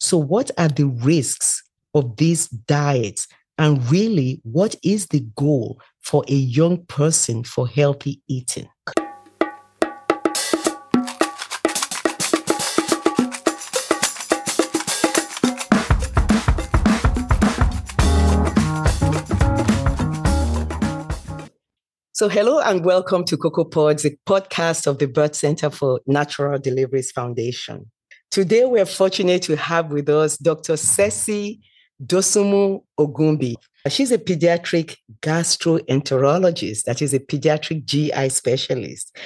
So, what are the risks of these diets? And really, what is the goal for a young person for healthy eating? So, hello and welcome to Cocoa Pods, the podcast of the Birth Center for Natural Deliveries Foundation. Today, we're fortunate to have with us Dr. Sesi Dosunmu Ogunbi. She's a pediatric gastroenterologist, that is a pediatric GI specialist.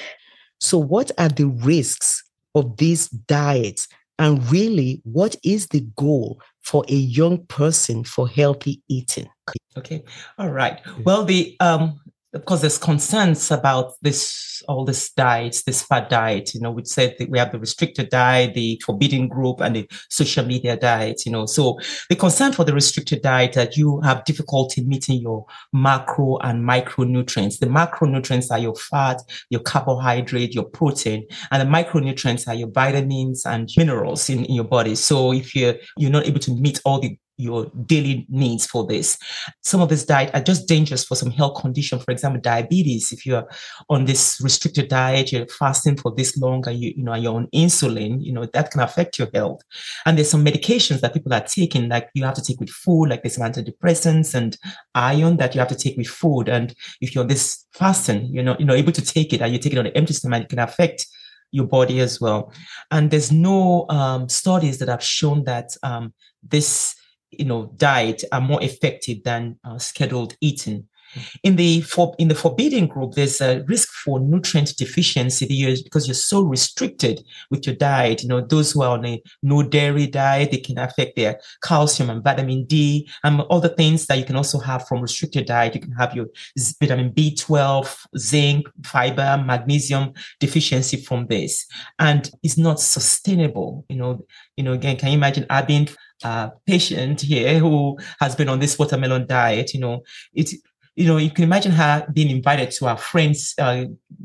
So, what are the risks of these diets? And really, what is the goal for a young person for healthy eating? Okay, all right. Well, the um, of course, there's concerns about this, all this diets, this fat diet. You know, we said that we have the restricted diet, the forbidden group, and the social media diet. You know, so the concern for the restricted diet that you have difficulty meeting your macro and micronutrients. The macronutrients are your fat, your carbohydrate, your protein, and the micronutrients are your vitamins and minerals in, in your body. So if you're you're not able to meet all the your daily needs for this. Some of this diet are just dangerous for some health condition. For example, diabetes. If you're on this restricted diet, you're fasting for this long, and you, you know, you're on insulin, you know, that can affect your health. And there's some medications that people are taking, like you have to take with food, like there's antidepressants and iron that you have to take with food. And if you're this fasting, you're not, you know, able to take it and you take it on an empty stomach, it can affect your body as well. And there's no um, studies that have shown that um, this you know diet are more effective than uh, scheduled eating. In the for, in the forbidden group, there's a risk for nutrient deficiency because you're so restricted with your diet. You know, those who are on a no dairy diet, they can affect their calcium and vitamin D and other things that you can also have from restricted diet. You can have your vitamin B12, zinc, fiber, magnesium deficiency from this, and it's not sustainable. You know, you know, again, can you imagine having uh, patient here who has been on this watermelon diet, you know, it you know, you can imagine her being invited to her friends, uh,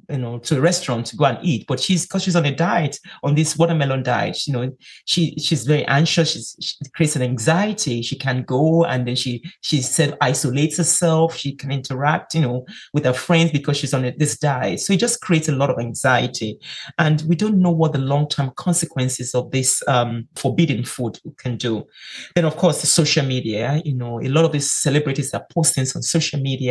you know, to a restaurant to go and eat, but she's because she's on a diet, on this watermelon diet, you know, she she's very anxious. She's, she creates an anxiety. She can't go and then she she said isolates herself. She can interact, you know, with her friends because she's on a, this diet. So it just creates a lot of anxiety, and we don't know what the long term consequences of this um, forbidden food can do. Then of course the social media, you know, a lot of these celebrities are posting on social media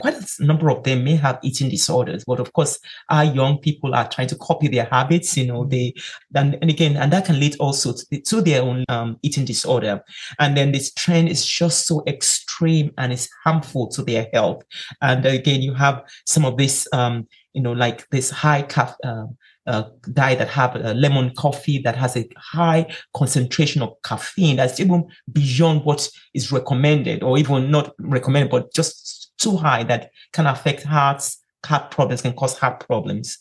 Quite a number of them may have eating disorders, but of course, our young people are trying to copy their habits. You know, they and, and again, and that can lead also to, to their own um, eating disorder. And then this trend is just so extreme and it's harmful to their health. And again, you have some of this, um, you know, like this high caffeine. Uh, uh, diet that have a lemon coffee that has a high concentration of caffeine that's even beyond what is recommended or even not recommended, but just too high that can affect hearts, heart problems, can cause heart problems.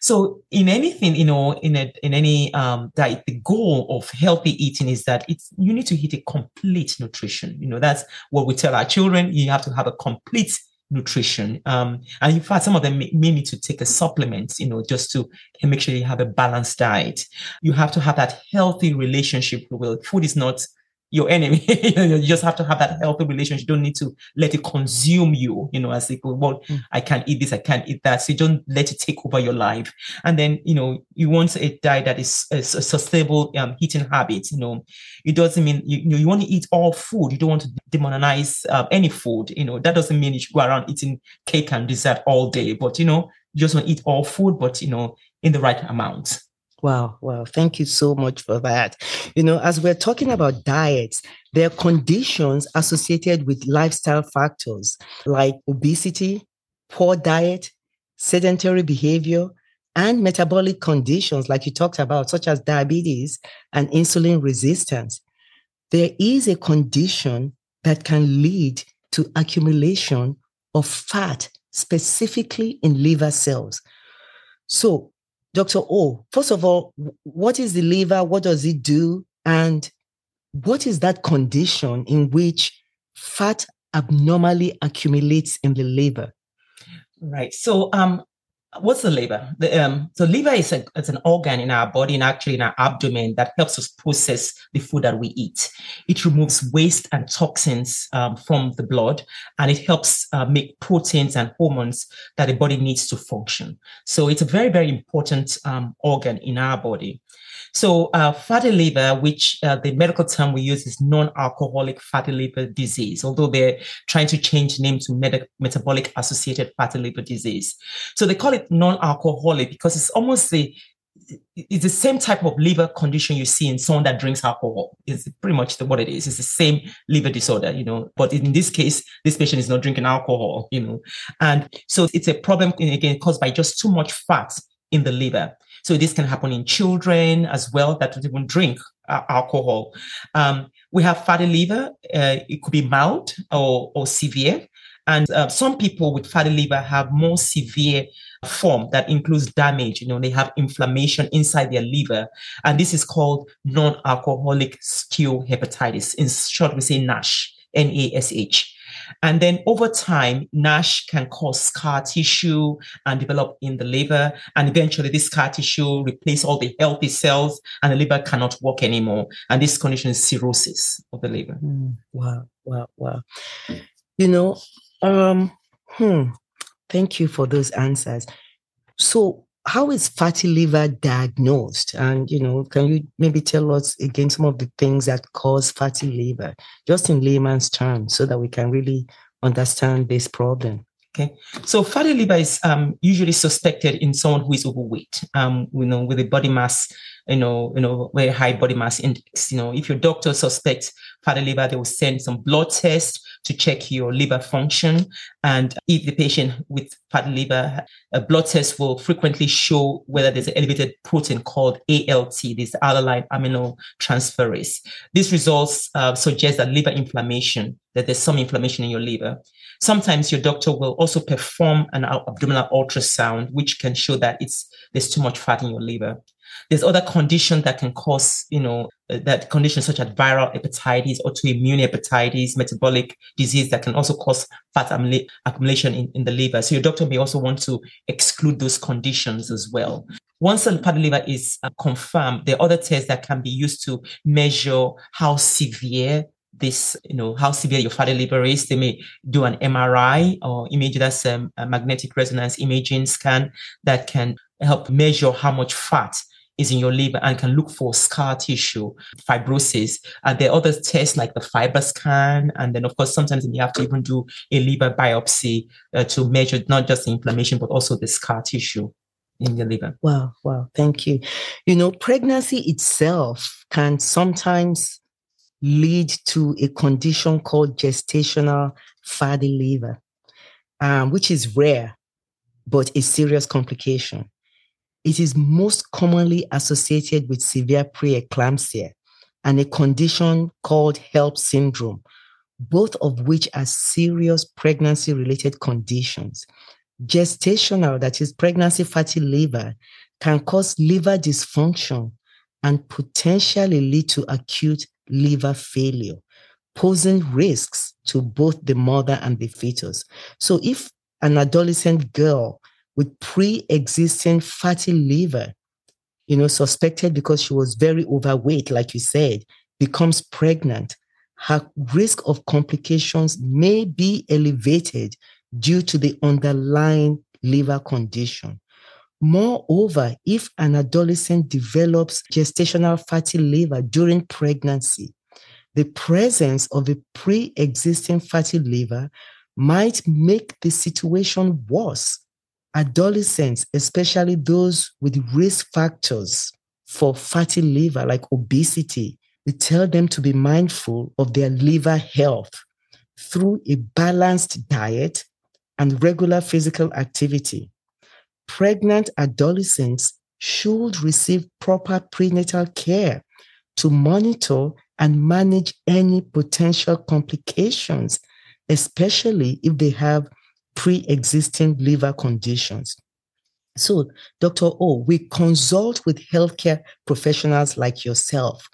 So in anything, you know, in a, in any um, diet, the goal of healthy eating is that it's you need to eat a complete nutrition. You know, that's what we tell our children. You have to have a complete nutrition. Um, and in fact, some of them may, may, need to take a supplement, you know, just to make sure you have a balanced diet. You have to have that healthy relationship with food is not your enemy. you just have to have that healthy relationship. You don't need to let it consume you, you know, as people, well, mm. I can't eat this, I can't eat that. So don't let it take over your life. And then, you know, you want a diet that is a, sustainable um, eating habit. You know, it doesn't mean you, you, know, you want to eat all food. You don't want to demonize um, any food. You know, that doesn't mean you should go around eating cake and dessert all day, but, you know, you just want to eat all food, but, you know, in the right amount. Wow, wow. Thank you so much for that. You know, as we're talking about diets, there are conditions associated with lifestyle factors like obesity, poor diet, sedentary behavior, and metabolic conditions, like you talked about, such as diabetes and insulin resistance. There is a condition that can lead to accumulation of fat, specifically in liver cells. So, Dr. O, first of all, what is the liver? What does it do? And what is that condition in which fat abnormally accumulates in the liver? Right. So, um, what's the liver? The, um, so liver is, a, it's an organ in our body and actually in our abdomen that helps us process the food that we eat. It removes waste and toxins um, from the blood and it helps uh, make proteins and hormones that the body needs to function. So it's a very, very important um, organ in our body. So uh, fatty liver, which uh, the medical term we use is non-alcoholic fatty liver disease, although they're trying to change the name to med- metabolic associated fatty liver disease. So they call it non-alcoholic because it's almost the it's the same type of liver condition you see in someone that drinks alcohol. It's pretty much the, what it is. It's the same liver disorder, you know. But in this case, this patient is not drinking alcohol, you know. And so it's a problem again caused by just too much fat in the liver. So this can happen in children as well that don't even drink uh, alcohol. Um, we have fatty liver. Uh, it could be mild or, or severe. And uh, some people with fatty liver have more severe form that includes damage. You know, they have inflammation inside their liver. And this is called non-alcoholic steatohepatitis. In short, we say NASH, N-A-S-H. And then over time, NASH can cause scar tissue and develop in the liver. And eventually, this scar tissue replace all the healthy cells and the liver cannot work anymore. And this condition is cirrhosis of the liver. Mm, wow, wow, wow. You know, um, hmm, thank you for those answers. So, how is fatty liver diagnosed? And, you know, can you maybe tell us again some of the things that cause fatty liver, just in layman's terms, so that we can really understand this problem? Okay, so fatty liver is um, usually suspected in someone who is overweight, um, you know, with a body mass, you know, you know, very high body mass index. You know, if your doctor suspects fatty liver, they will send some blood tests to check your liver function. And if the patient with fatty liver, a blood test will frequently show whether there's an elevated protein called ALT, this alanine aminotransferase. These results uh, suggest that liver inflammation, that there's some inflammation in your liver. Sometimes your doctor will also perform an abdominal ultrasound, which can show that it's there's too much fat in your liver. There's other conditions that can cause, you know, uh, that conditions such as viral hepatitis, autoimmune hepatitis, metabolic disease that can also cause fat accumulation in, in the liver. So your doctor may also want to exclude those conditions as well. Once a fatty liver is uh, confirmed, there are other tests that can be used to measure how severe this, you know, how severe your fatty liver is. They may do an MRI or image that's um, a magnetic resonance imaging scan that can help measure how much fat is in your liver and can look for scar tissue, fibrosis. And there are other tests like the FibroScan. And then, of course, sometimes you have to even do a liver biopsy uh, to measure not just the inflammation, but also the scar tissue in the liver. Wow, wow. Thank you. You know, pregnancy itself can sometimes lead to a condition called gestational fatty liver, um, which is rare, but a serious complication. It is most commonly associated with severe preeclampsia and a condition called HELLP syndrome, both of which are serious pregnancy related conditions. Gestational, that is pregnancy fatty liver, can cause liver dysfunction and potentially lead to acute liver failure, posing risks to both the mother and the fetus. So, if an adolescent girl with pre-existing fatty liver, you know, suspected because she was very overweight, like you said, becomes pregnant, her risk of complications may be elevated due to the underlying liver condition. Moreover, if an adolescent develops gestational fatty liver during pregnancy, the presence of a pre existing fatty liver might make the situation worse adolescents, especially those with risk factors for fatty liver like obesity, we tell them to be mindful of their liver health through a balanced diet and regular physical activity. Pregnant adolescents should receive proper prenatal care to monitor and manage any potential complications, especially if they have pre existing liver conditions. So, Dr. O, we consult with healthcare professionals like yourself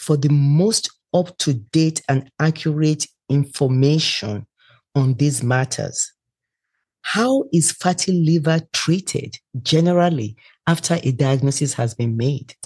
for the most up to date and accurate information on these matters. How is fatty liver treated generally after a diagnosis has been made?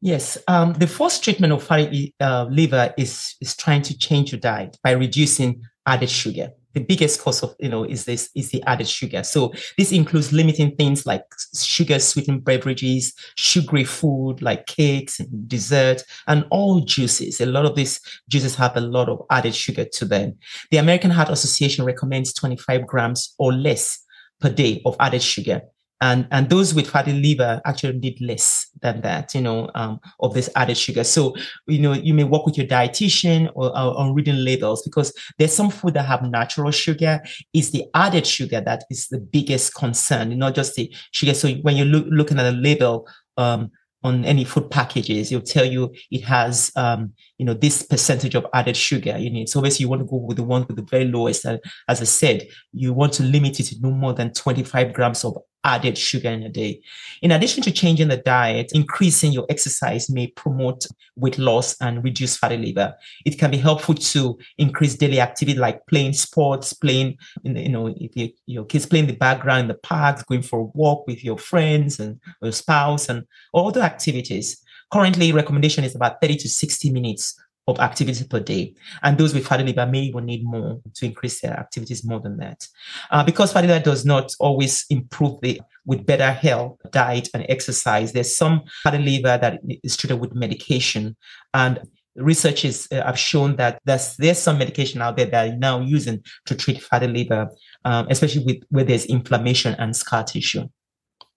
Yes, um, the first treatment of fatty uh, liver is is trying to change your diet by reducing added sugar. The biggest cause of you know is this is the added sugar. So this includes limiting things like sugar sweetened beverages, sugary food like cakes and dessert, and all juices. A lot of these juices have a lot of added sugar to them. The American Heart Association recommends 25 grams or less per day of added sugar and and those with fatty liver actually need less than that you know um, of this added sugar so you know you may work with your dietitian or, on reading labels because there's some food that have natural sugar it's the added sugar that is the biggest concern not just the sugar so when you're look, looking at a label um, on any food packages, it'll tell you it has, um, you know, this percentage of added sugar in it. So obviously you want to go with the one with the very lowest. And as I said, you want to limit it to no more than 25 grams of added sugar in a day. In addition to changing the diet, increasing your exercise may promote weight loss and reduce fatty liver. It can be helpful to increase daily activity like playing sports, playing, you know, if you, your kids playing the background in the parks, going for a walk with your friends and your spouse and all the activities. Currently, recommendation is about 30 to 60 minutes of activity per day. And those with fatty liver may even need more to increase their activities more than that. Uh, because fatty liver does not always improve the, with better health, diet, and exercise, there's some fatty liver that is treated with medication. And researchers uh, have shown that there's, there's some medication out there that are now using to treat fatty liver, um, especially with where there's inflammation and scar tissue.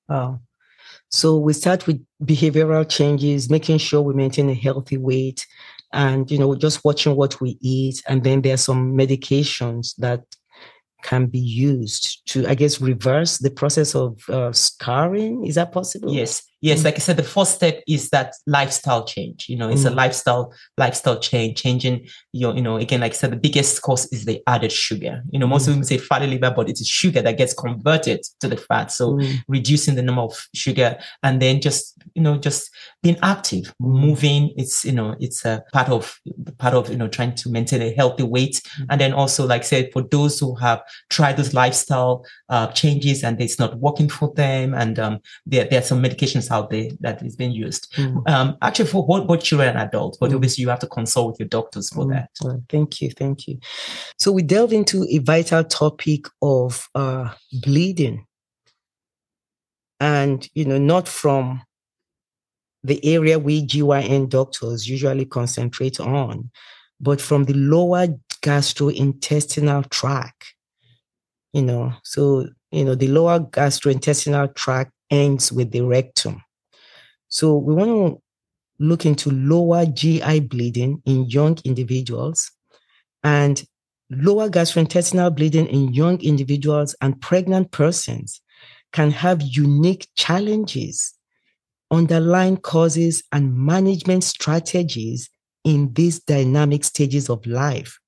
Oh. So we start with behavioral changes, making sure we maintain a healthy weight, and you know just watching what we eat and then there's some medications that can be used to i guess reverse the process of uh, scarring. Is that possible? Yes yes mm. like i said the first step is that lifestyle change you know it's mm. a lifestyle lifestyle change changing your you know again like i said the biggest cause is the added sugar you know most mm. of them say fatty liver but it's sugar that gets converted to the fat so mm. reducing the number of sugar and then just you know just being active mm. moving it's you know it's a part of part of you know trying to maintain a healthy weight mm. and then also like I said for those who have tried those lifestyle uh, changes and it's not working for them and um, there, there are some medications out there that is being used. Mm. Um, actually, for both, both children and adults, but mm. obviously you have to consult with your doctors for mm. that. Well, thank you, thank you. So we delve into a vital topic of uh, bleeding, and you know, not from the area we GYN doctors usually concentrate on, but from the lower gastrointestinal tract. You know, so you know the lower gastrointestinal tract ends with the rectum. So we want to look into lower GI bleeding in young individuals and lower gastrointestinal bleeding in young individuals and pregnant persons can have unique challenges, underlying causes, and management strategies in these dynamic stages of life.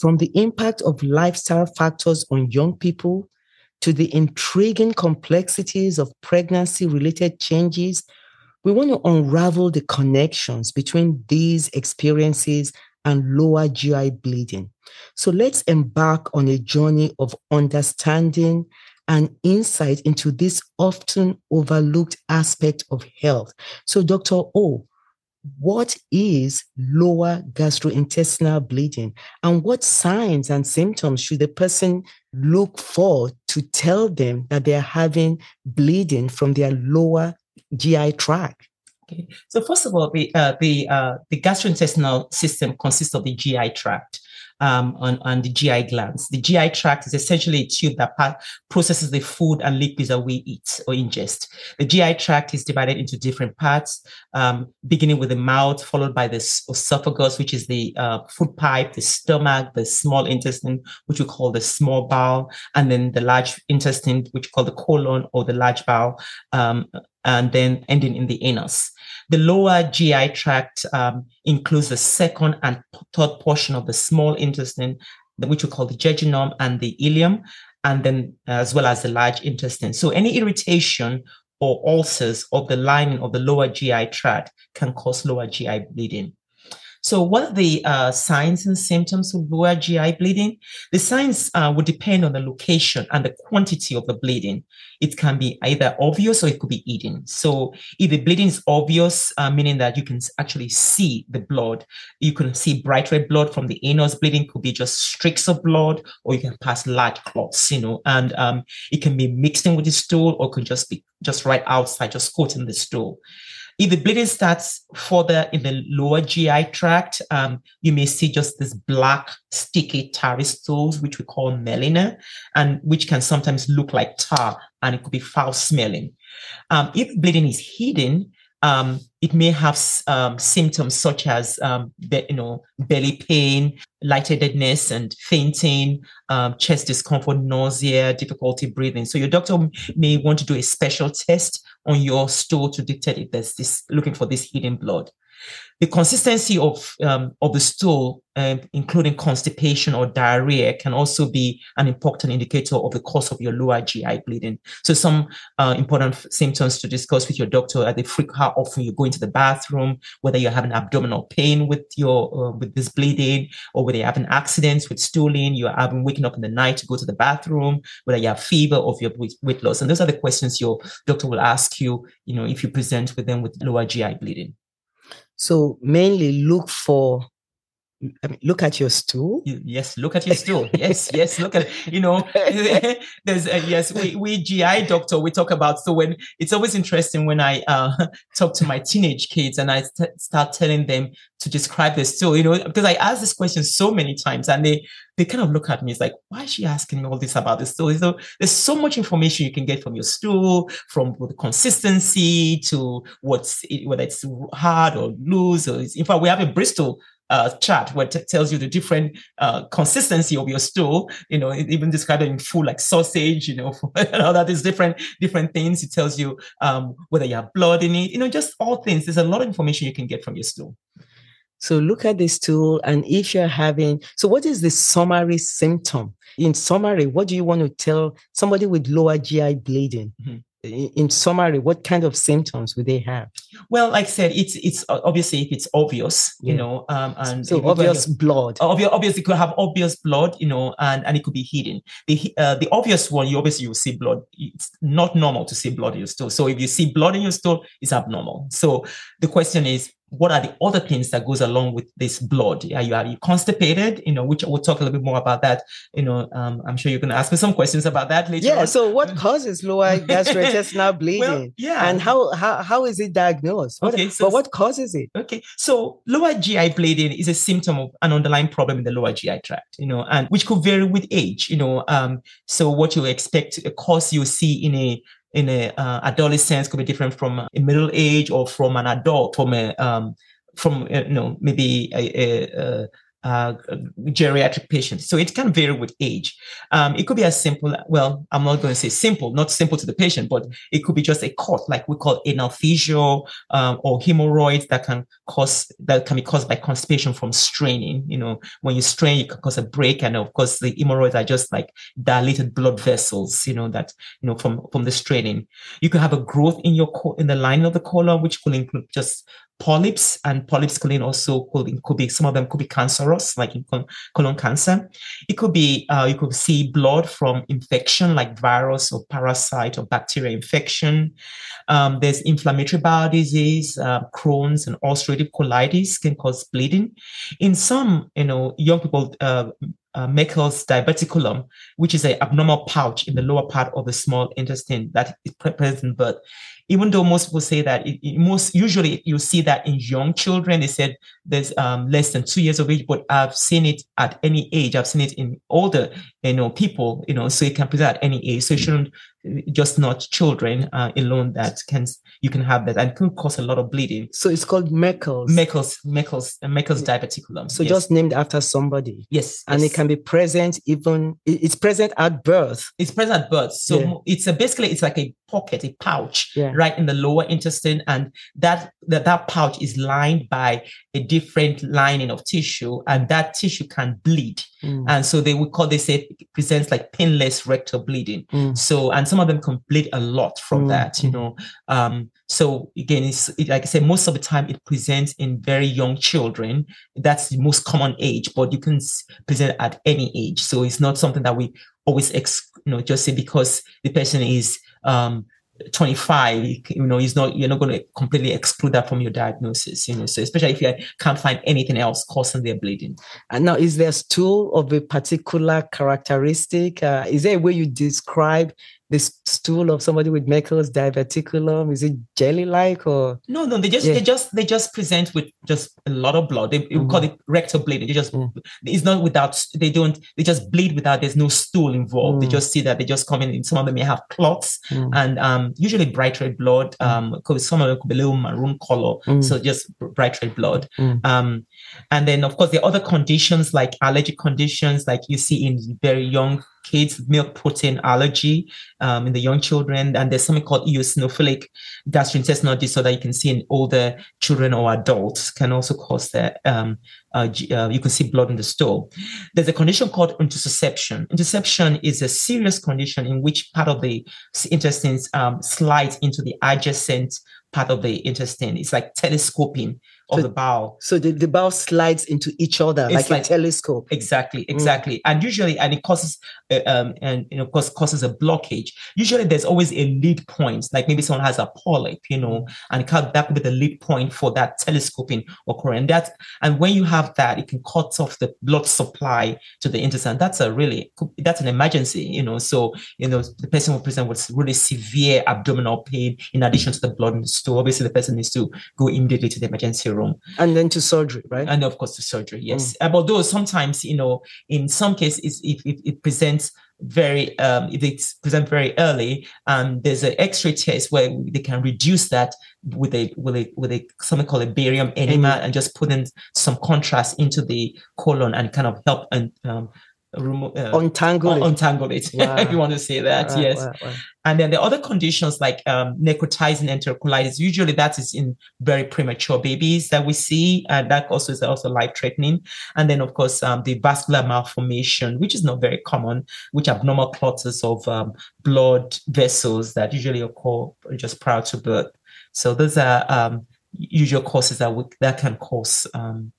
From the impact of lifestyle factors on young people to the intriguing complexities of pregnancy related changes, we want to unravel the connections between these experiences and lower GI bleeding. So let's embark on a journey of understanding and insight into this often overlooked aspect of health. So, Dr. O, what is lower gastrointestinal bleeding and what signs and symptoms should the person look for to tell them that they're having bleeding from their lower GI tract? Okay. So first of all, the uh, the uh, the gastrointestinal system consists of the GI tract um, on, on the GI glands. The GI tract is essentially a tube that processes the food and liquids that we eat or ingest. The GI tract is divided into different parts, um, beginning with the mouth, followed by the esophagus, which is the uh, food pipe, the stomach, the small intestine, which we call the small bowel, and then the large intestine, which we call the colon or the large bowel, um, and then ending in the anus. The lower GI tract um, includes the second and third portion of the small intestine, which we call the jejunum and the ileum, and then as well as the large intestine. So any irritation or ulcers of the lining of the lower GI tract can cause lower GI bleeding. So, what are the uh, signs and symptoms of lower GI bleeding? The signs uh, would depend on the location and the quantity of the bleeding. It can be either obvious or it could be hidden. So, if the bleeding is obvious, uh, meaning that you can actually see the blood, you can see bright red blood from the anus bleeding, could be just streaks of blood, or you can pass large clots, you know, and um, it can be mixed in with the stool or can just be just right outside, just coating the stool. If the bleeding starts further in the lower GI tract, um, you may see just this black, sticky, tarry stools, which we call melena, and which can sometimes look like tar, and it could be foul smelling. Um, if bleeding is hidden, um, it may have um, symptoms such as um, be, you know belly pain, lightheadedness, and fainting, um, chest discomfort, nausea, difficulty breathing. So your doctor may want to do a special test on your stool to detect if there's this looking for this hidden blood. The consistency of um, of the stool, um, including constipation or diarrhea, can also be an important indicator of the cause of your lower GI bleeding. So, some uh, important f- symptoms to discuss with your doctor are the frequent how often you go into the bathroom, whether you're having abdominal pain with your uh, with this bleeding, or whether you're having accidents with stooling, you're having waking up in the night to go to the bathroom, whether you have fever or if you have weight loss. And those are the questions your doctor will ask you. You know, if you present with them with lower GI bleeding. So mainly look for I mean, look at your stool. Yes, look at your stool. Yes, yes, look at you know. there's uh, yes, we we GI doctor we talk about. So when it's always interesting when I uh, talk to my teenage kids and I st- start telling them to describe their stool, you know, because I ask this question so many times and they they kind of look at me. It's like, why is she asking me all this about the stool? So there's so much information you can get from your stool, from the consistency to what's whether it's hard or loose. Or in fact, we have a Bristol uh, chart where it tells you the different uh, consistency of your stool. You know, it even described in full like sausage. You know, all that is different different things. It tells you um, whether you have blood in it. You know, just all things. There's a lot of information you can get from your stool. So look at this tool, and if you're having, so what is the summary symptom? In summary, what do you want to tell somebody with lower GI bleeding? Mm-hmm in summary, what kind of symptoms would they have? Well, like I said, it's it's obviously if it's obvious, you yeah. know, um, and so obvious blood. Obvious, obviously, could have obvious blood, you know, and and it could be hidden. The uh, the obvious one, you obviously you see blood. It's not normal to see blood in your stool. So if you see blood in your stool, it's abnormal. So the question is, what are the other things that goes along with this blood? Are you are you constipated? You know, which we'll talk a little bit more about that. You know, um, I'm sure you're going to ask me some questions about that later. Yeah. On. So, what causes lower gastrointestinal bleeding? Well, yeah. And how how how is it diagnosed? What, okay. So, but what causes it? Okay. So, lower GI bleeding is a symptom of an underlying problem in the lower GI tract. You know, and which could vary with age. You know, um, so what you expect a cause you see in a in a uh, adolescence could be different from a middle age or from an adult from a um, from uh, you know maybe a, a, a uh, geriatric patients. So it can vary with age. Um, it could be as simple, well, I'm not going to say simple, not simple to the patient, but it could be just a cut, like we call anal fissure um, or hemorrhoids that can cause, that can be caused by constipation from straining. You know, when you strain, you can cause a break. And of course, the hemorrhoids are just like dilated blood vessels, you know, that, you know, from, from the straining. You could have a growth in your, in the lining of the colon, which could include just polyps and polyps colon also could, could be some of them could be cancerous like in colon cancer. It could be uh, you could see blood from infection like virus or parasite or bacteria infection. Um, there's inflammatory bowel disease uh, crohn's and ulcerative colitis can cause bleeding. In some you know young people uh, uh, Meckel's diverticulum, which is an abnormal pouch in the lower part of the small intestine that is present in birth even though most people say that it, it most usually you see that in young children they said there's um, less than two years of age but i've seen it at any age i've seen it in older you know people you know so it can present at any age so it shouldn't just not children uh, alone that can you can have that and can cause a lot of bleeding. So it's called Meckel's. Meckel's Meckel's uh, Meckel's diverticulum. So yes. just named after somebody. Yes, and yes. it can be present even it's present at birth. It's present at birth. So yeah. it's a, basically it's like a pocket, a pouch, Yeah. right in the lower intestine, and that, that that pouch is lined by a different lining of tissue, and that tissue can bleed. Mm. And so they would call they say it presents like painless rectal bleeding. Mm. So and some of them can bleed a lot from Mm, that, you know. Um, so again, it's it, like I said, most of the time it presents in very young children. That's the most common age, but you can present at any age. So it's not something that we always ex, you know just say because the person is um 25 you know it's not you're not going to completely exclude that from your diagnosis you know so especially if you can't find anything else causing their bleeding And now, is there stool of a particular characteristic? Uh, is there a way you describe this stool of somebody with Meckel's diverticulum? Is it jelly-like or? No, no, they just Yeah. they just they just present with just a lot of blood. They we call it rectal bleeding. They just Mm. it's not without they don't they just bleed without there's no stool involved. They Mm. just see that they just come in. Some of them may have clots Mm. and um usually bright red blood. Um because some of them could be a little maroon color. Mm. So just bright red blood. Mm. Um and then of course the other conditions like allergic conditions like you see in very young kids, milk protein allergy um, in the young children. And there's something called eosinophilic gastrointestinal disorder that you can see in older children or adults can also cause that. Um, uh, uh, you can see blood in the stool. There's a condition called intussusception. Intussusception is a serious condition in which part of the intestines um, slides into the adjacent part of the intestine. It's like telescoping of So- the bowel. So the, the bowel slides into each other It's like, like- a telescope. Exactly, exactly. And usually, and it causes, uh, um, and you know, of course, causes a blockage. Usually, there's always a lead point, like maybe someone has a polyp, you know, and that could be the lead point for that telescoping occurring. That, and when you have that, it can cut off the blood supply to the intestine. That's a really, that's an emergency, you know. So, you know, the person will present with really severe abdominal pain in addition to the blood in the stool. Obviously, the person needs to go immediately to the emergency room And then to surgery, right? and of course to surgery yes. Uh, although sometimes you know in some cases if, if it presents very um if it's present very early um there's an x-ray test where they can reduce that with a with a with a something called a barium enema and just put in some contrast into the colon and kind of help and um remove uh, Untangle it. untangle it Wow. if you want to say that Wow, yes wow, and then the other conditions like um, necrotizing enterocolitis, usually that is in very premature babies that we see, and that also is also life threatening. And then of course um, the vascular malformation, which is not very common, which abnormal clots of um, blood vessels that usually occur just prior to birth. So those are um, usual causes that would, that can cause um,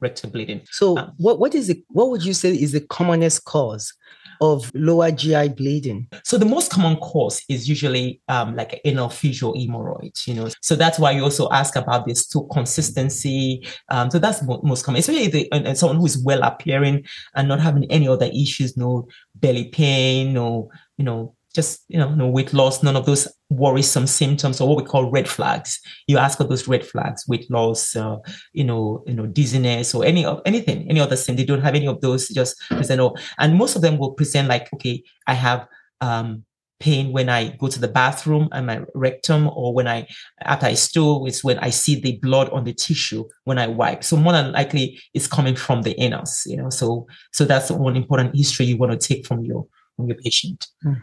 rectal bleeding. So Um, what, what is it? What would you say is the commonest cause of lower GI bleeding? So the most common cause is usually um, like anal fissure hemorrhoids, you know. So that's why you also ask about this stool consistency. Um, so that's most common, especially the, and, and someone who is well appearing and not having any other issues, no belly pain, no, you know, just you know, no weight loss, none of those worrisome symptoms or what we call red flags. You ask for those red flags, weight loss, uh, you know, you know, dizziness or any of anything, any other thing. They don't have any of those. Just present, oh, and most of them will present like, okay, I have um, pain when I go to the bathroom and my rectum, or when I after I stool, is when I see the blood on the tissue when I wipe. So more than likely, it's coming from the anus. You know, so so that's one important history you want to take from your from your patient. Mm.